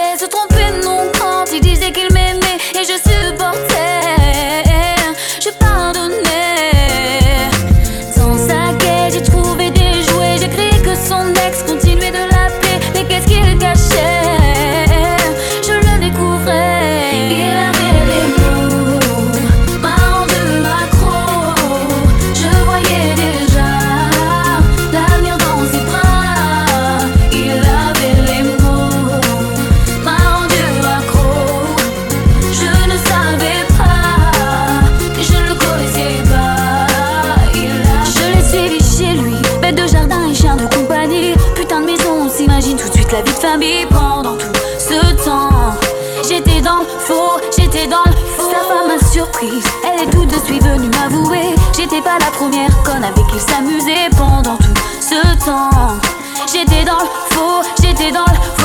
pièce de trompe J'étais pas la première conne avec qui s'amusait pendant tout ce temps. J'étais dans le faux, j'étais dans le faux.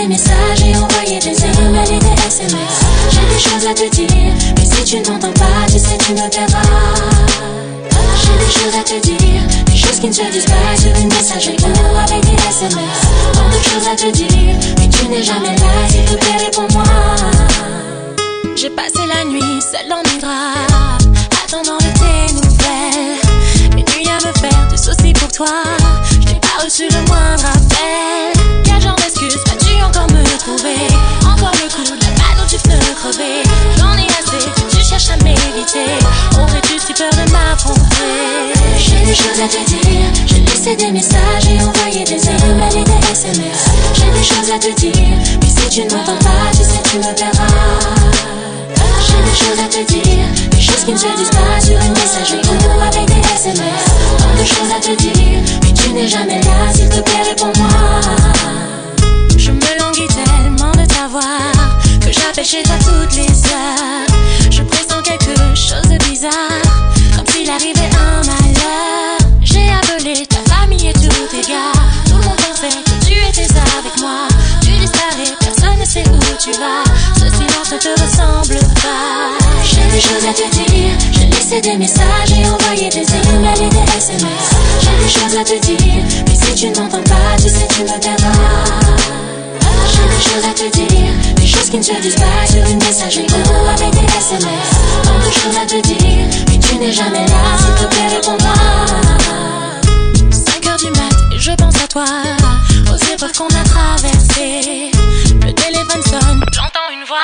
Des messages et envoyé des emails et des SMS. J'ai des choses à te dire, mais si tu n'entends pas, tu sais, tu me verras. J'ai des choses à te dire, des choses qui ne se disent pas sur une messagerie ou avec des SMS. Tant de choses à te dire, mais tu n'es jamais là, s'il te plaît, réponds-moi. J'ai passé la nuit seule dans mes draps, attendant de tes nouvelles. Mes nuits à me faire de soucis pour toi, je n'ai pas reçu le moindre appel. Quel genre d'excuse encore me trouver? Encore le coup de la balle où tu peux crever. J'en ai assez que tu cherches à m'éviter. Aurais-tu si peur de m'affronter? J'ai des choses à te dire, j'ai laissé des messages et envoyé des emails et des SMS. J'ai des choses à te dire, mais si tu ne m'entends pas, tu sais, tu me verras. J'ai des choses à te dire, des choses qui ne se disent pas sur une messagerie ou avec des SMS. Tant de choses à te dire, mais tu n'es jamais là, s'il te plaît, réponds-moi. Que j'appelle chez toi toutes les heures. Je pressens quelque chose de bizarre, comme s'il arrivait un malheur. J'ai appelé ta famille et tous tes gars. Tout le monde pensait que tu étais avec moi. Tu disparais, personne ne sait où tu vas. Ce silence ne te ressemble pas. J'ai des choses à te dire, j'ai laissé des messages et envoyé des emails et des SMS. J'ai des choses à te dire, se disent pas sur une messagerie ou avec des SMS. Tant de choses à te dire, mais tu n'es jamais là, s'il te plaît, réponds-moi. 5 heures du mat et je pense à toi. Aux épreuves qu'on a traversées. Le téléphone sonne, j'entends une voix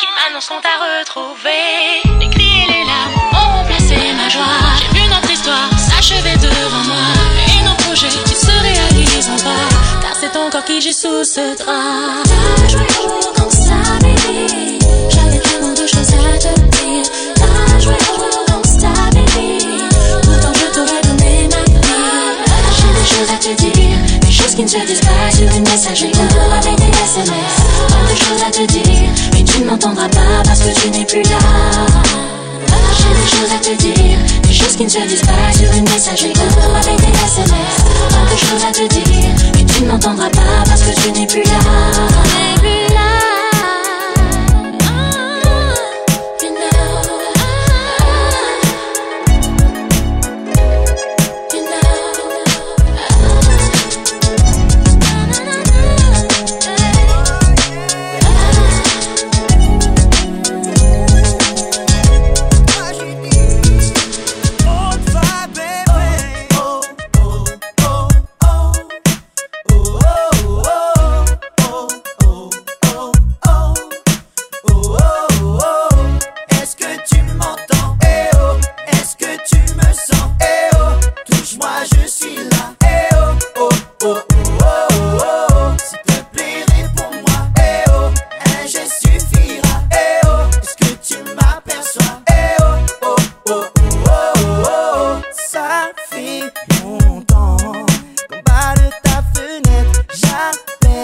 Qui m'annonce qu'on t'a retrouvé. Les cris et les larmes ont remplacé ma joie. J'ai vu notre histoire s'achever devant moi. Et nos projets qui se réalisent enfin Car c'est ton corps qui gît sous ce drap des choses qui ne se pas sur une messagerie ou avec des SMS. Tant de choses à te dire, mais tu ne m'entendras pas parce que tu n'es plus là. J'ai des choses à te dire, des choses qui ne se disent pas sur une messagerie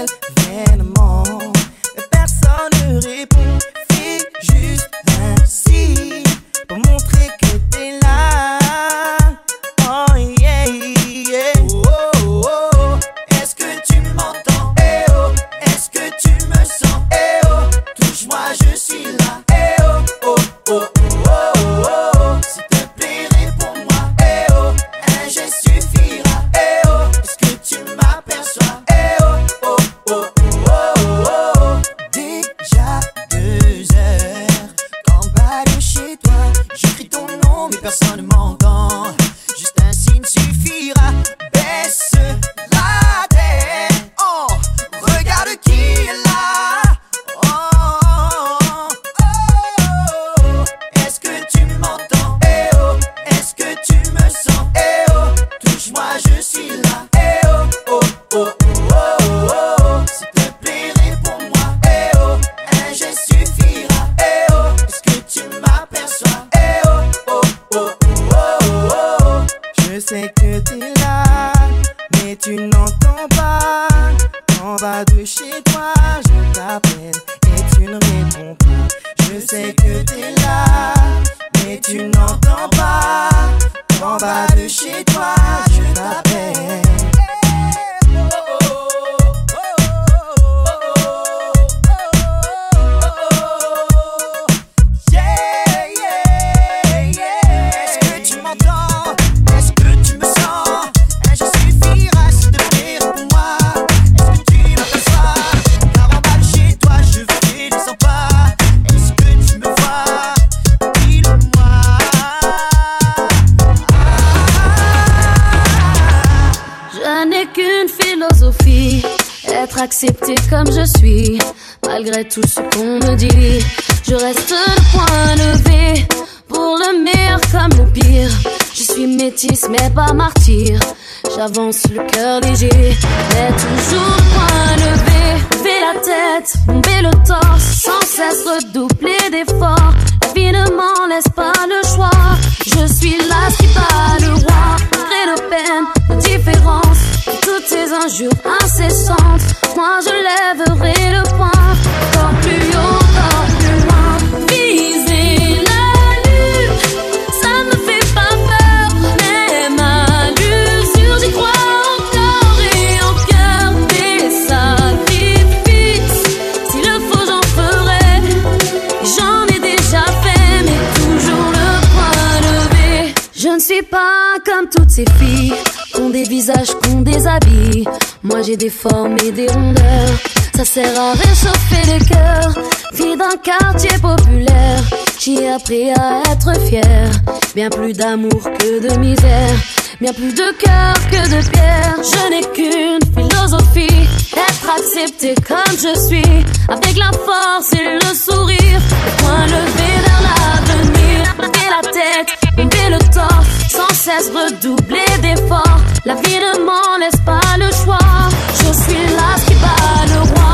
vida En bas de chez toi Je t'appelle Et tu ne réponds pas. Je sais que t'es là Mais tu n'entends pas. En bas de chez toi Je t'appelle être accepté comme je suis, malgré tout ce qu'on me dit. Je reste le point levé, pour le meilleur comme le pire. Je suis métisse mais pas martyr. J'avance le cœur léger, mais toujours le point levé. Lever la tête, bomber le torse, sans cesse redoubler d'efforts. La vie ne m'en laisse pas le choix? Je suis là, qui pas le roi. Différences, et toutes ces injures incessantes. Moi je lèverai le point, encore plus haut, encore plus loin. Viser la lune, ça me fait pas peur. Même à l'usure, j'y crois encore et encore. Des sacrifices, s'il le faut, j'en ferai. J'en ai déjà fait, mais toujours le point levé. Je ne suis pas comme toutes ces filles, qui ont des visages, Moi j'ai des formes et des rondeurs. Ça sert à réchauffer les cœurs. Fille d'un quartier populaire, j'ai appris à être fière. Bien plus d'amour que de misère. Bien plus de cœur que de pierre. Je n'ai qu'une philosophie. Être accepté comme je suis. Avec la force et le sourire. Le point levé vers l'avenir. Lever la tête, lever le torse. Sans cesse redoubler d'efforts. La vie ne m'en laisse pas le choix. Je suis là qui bat le roi.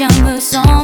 chambre sans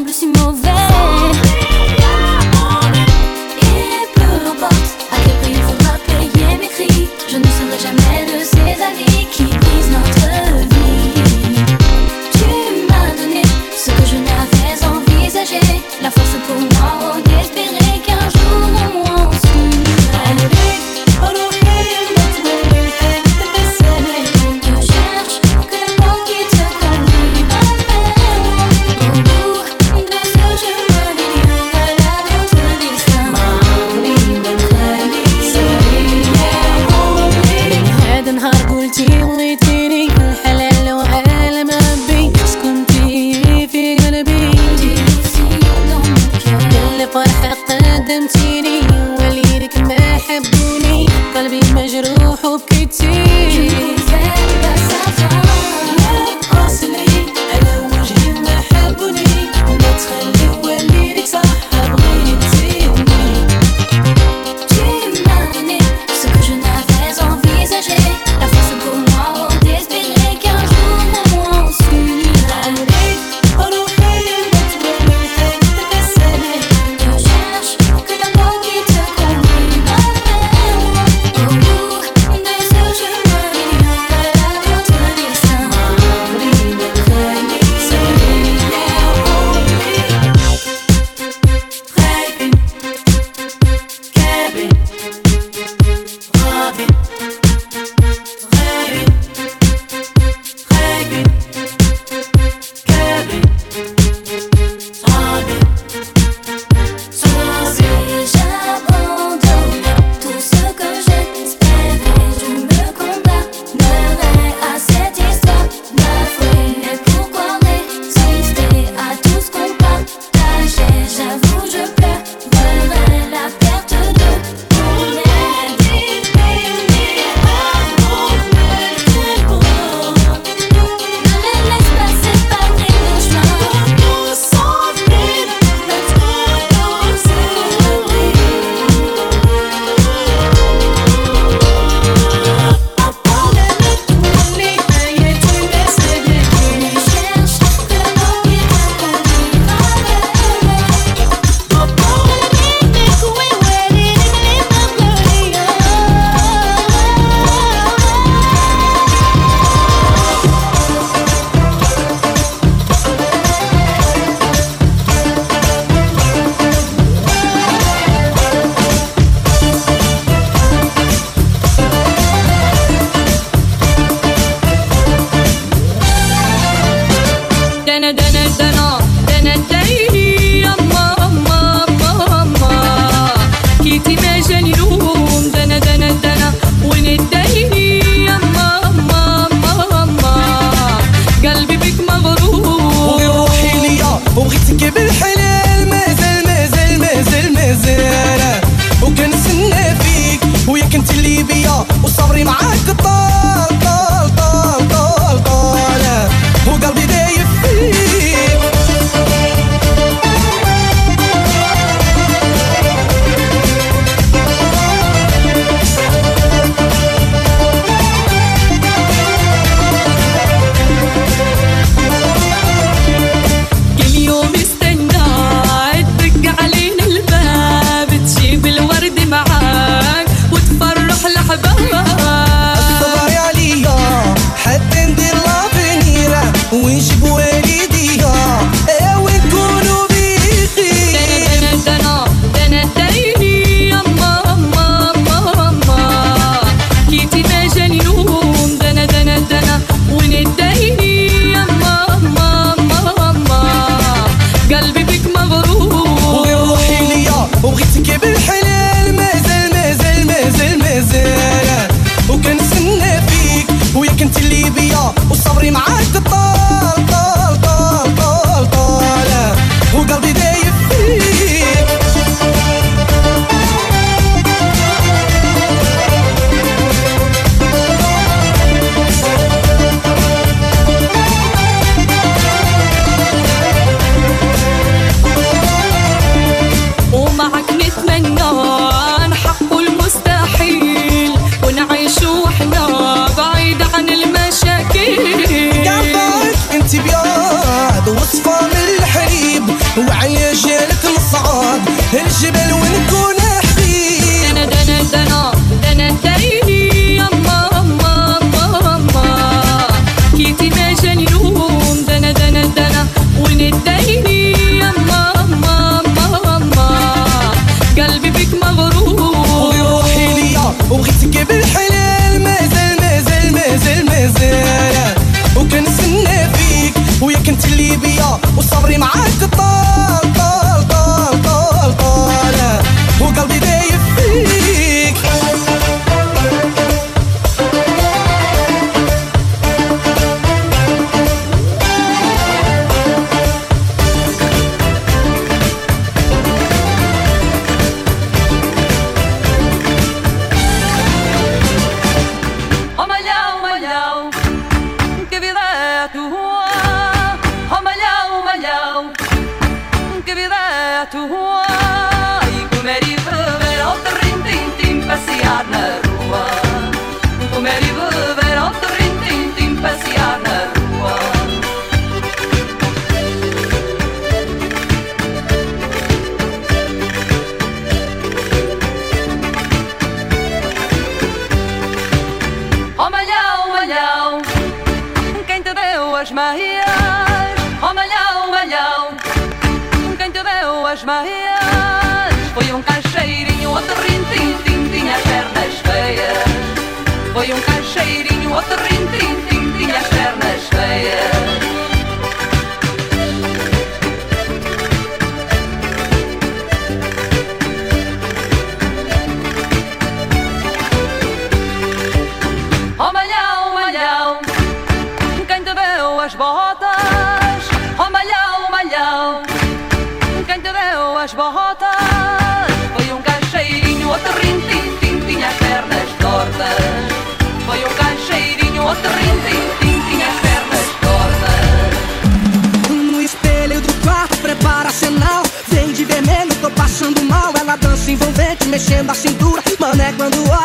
الجبل ونكون حبيب دنا دنا دنا دنا يما يما يما يما كيتي ما جاني نوم دنا دنا دنا يما يما يما يما قلبي بك مغرور وروحي ليا. وبغيتك بالحلال مازال مازال مازال مازال. وكنستنى فيك. ويا كنت اللي بيا. وصبري معاك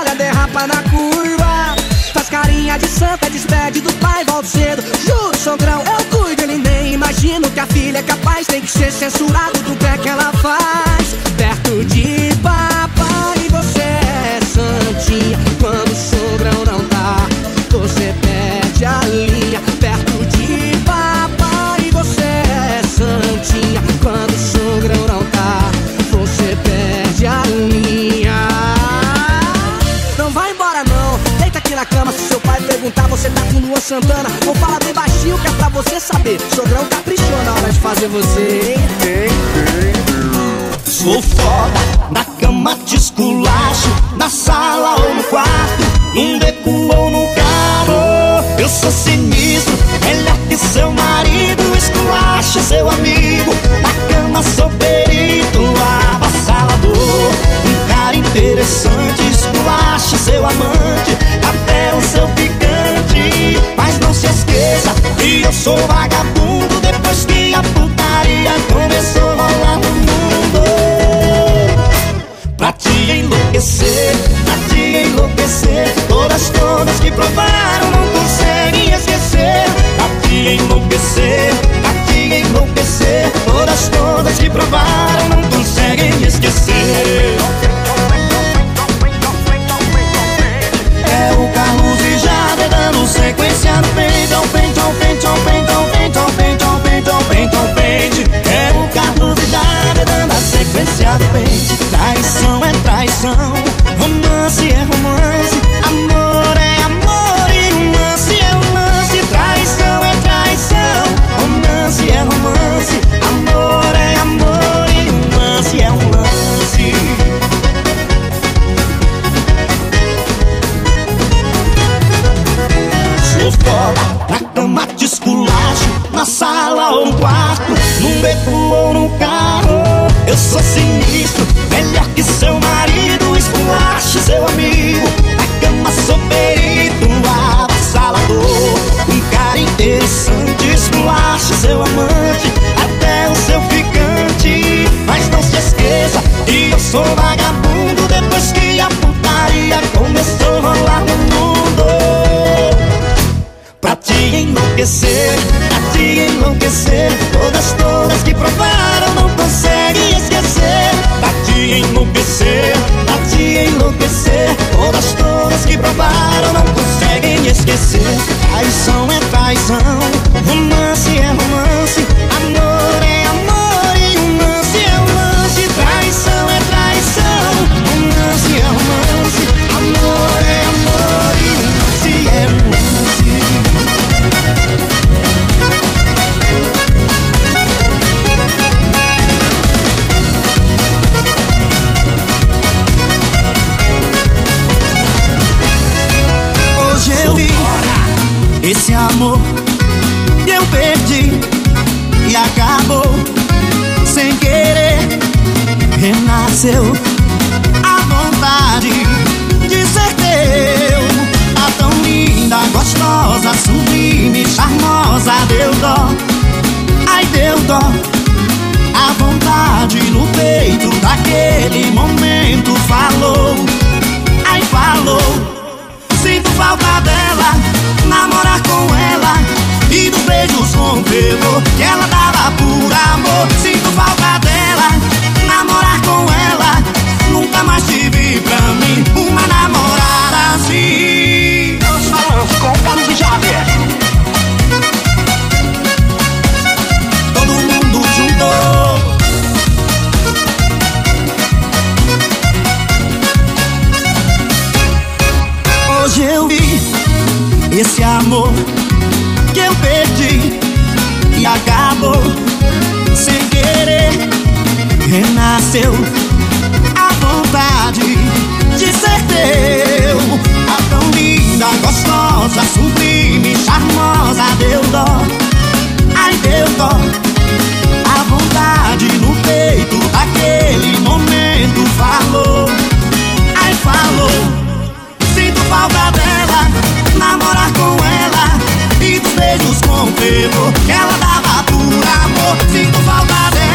olha, derrapa na curva. Faz carinha de santa, despede do pai, volta cedo. Juro, sogrão, eu cuido. Ele nem imagina o que a filha é capaz. Tem que ser censurado do que é que ela faz. Perto de papai, você é santinha. Quando o sogrão não tá, você perde a linha. Perto de papai, você é santinha. Cama. Se seu pai perguntar, você tá com Luan Santana. Ou fala bem baixinho que é pra você saber. Sogrão caprichou na hora de fazer você? Sou foda, na cama te esculacho Na sala ou no quarto Num beco ou no carro Eu sou sinistro, melhor que seu marido Esculacho seu amigo Na cama sou perito, avassalador Um cara interessante sou vagabundo Depois que a putaria começou a rolar no mundo. Pra te enlouquecer, pra te enlouquecer Todas, todas que provaram não conseguem esquecer. Pra te enlouquecer, pra te enlouquecer Todas, todas que provaram não Traição é traição, romance é romance, amor é amor e romance é romance. Traição é traição, romance é romance, amor é amor e romance é romance. Sou fora, na cama de na sala ou no quarto, num beco que seu marido esculache seu amigo. Na cama sou perito, avassalador. Um cara interessante esculache seu amante, até o seu ficante. Mas não se esqueça que eu sou vagabundo depois que a putaria começou a rolar no mundo. Pra te enlouquecer, pra te enlouquecer Todas, todas que provaram não conseguem esquecer te enlouquecer, pra te enlouquecer Todas, todas que provaram não conseguem esquecer. Traição é traição, romance é romance esse amor que eu perdi e acabou sem querer. Renasceu a vontade de ser teu. A tão linda, gostosa, sublime, charmosa, deu dó. Ai, deu dó. A vontade no peito daquele momento cabelo que ela dá. Renasceu a vontade de ser teu. A tão linda, gostosa, sublime, charmosa, deu dó. Ai, deu dó. A vontade no peito daquele momento falou. Ai, falou. Sinto falta dela, namorar com ela E dos beijos com pelo que ela dava por amor Sinto falta dela,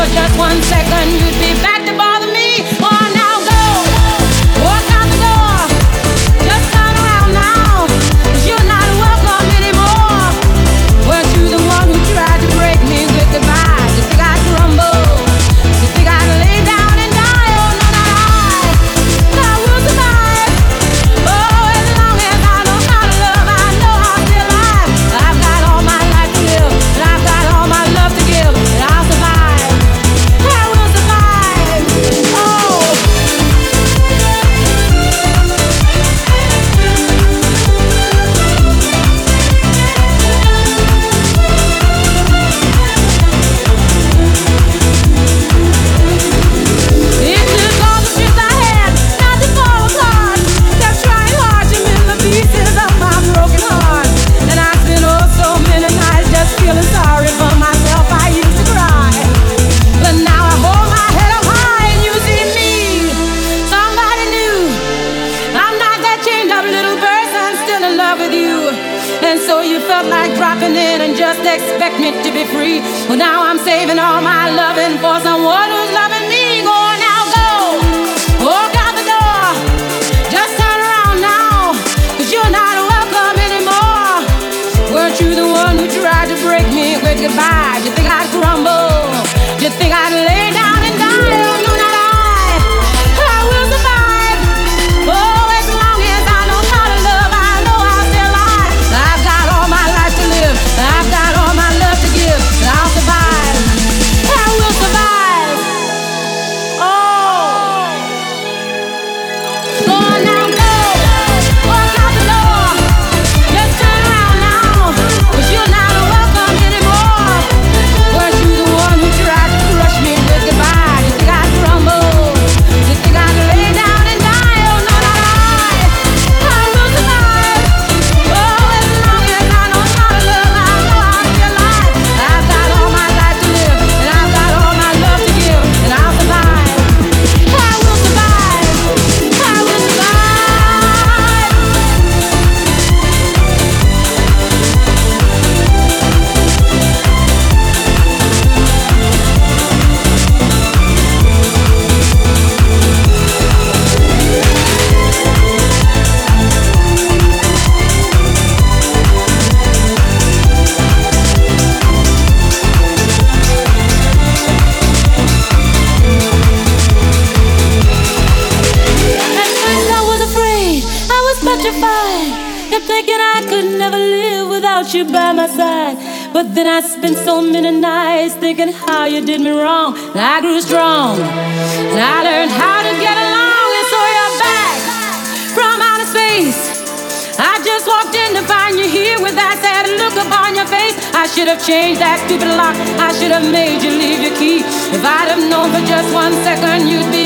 for just one second, you'd be back. Now I'm saving all my loving for someone who's loving me. Go now, go. Oh, Walk out the door. Just turn around now. Cause you're not welcome anymore. Weren't you the one who tried to break me with goodbye? you did me wrong. And I grew strong. And I learned how to get along. And so you're back from outer space. I just walked in to find you here with that sad look upon your face. I should have changed that stupid lock. I should have made you leave your key. If I'd have known for just one second, you'd be.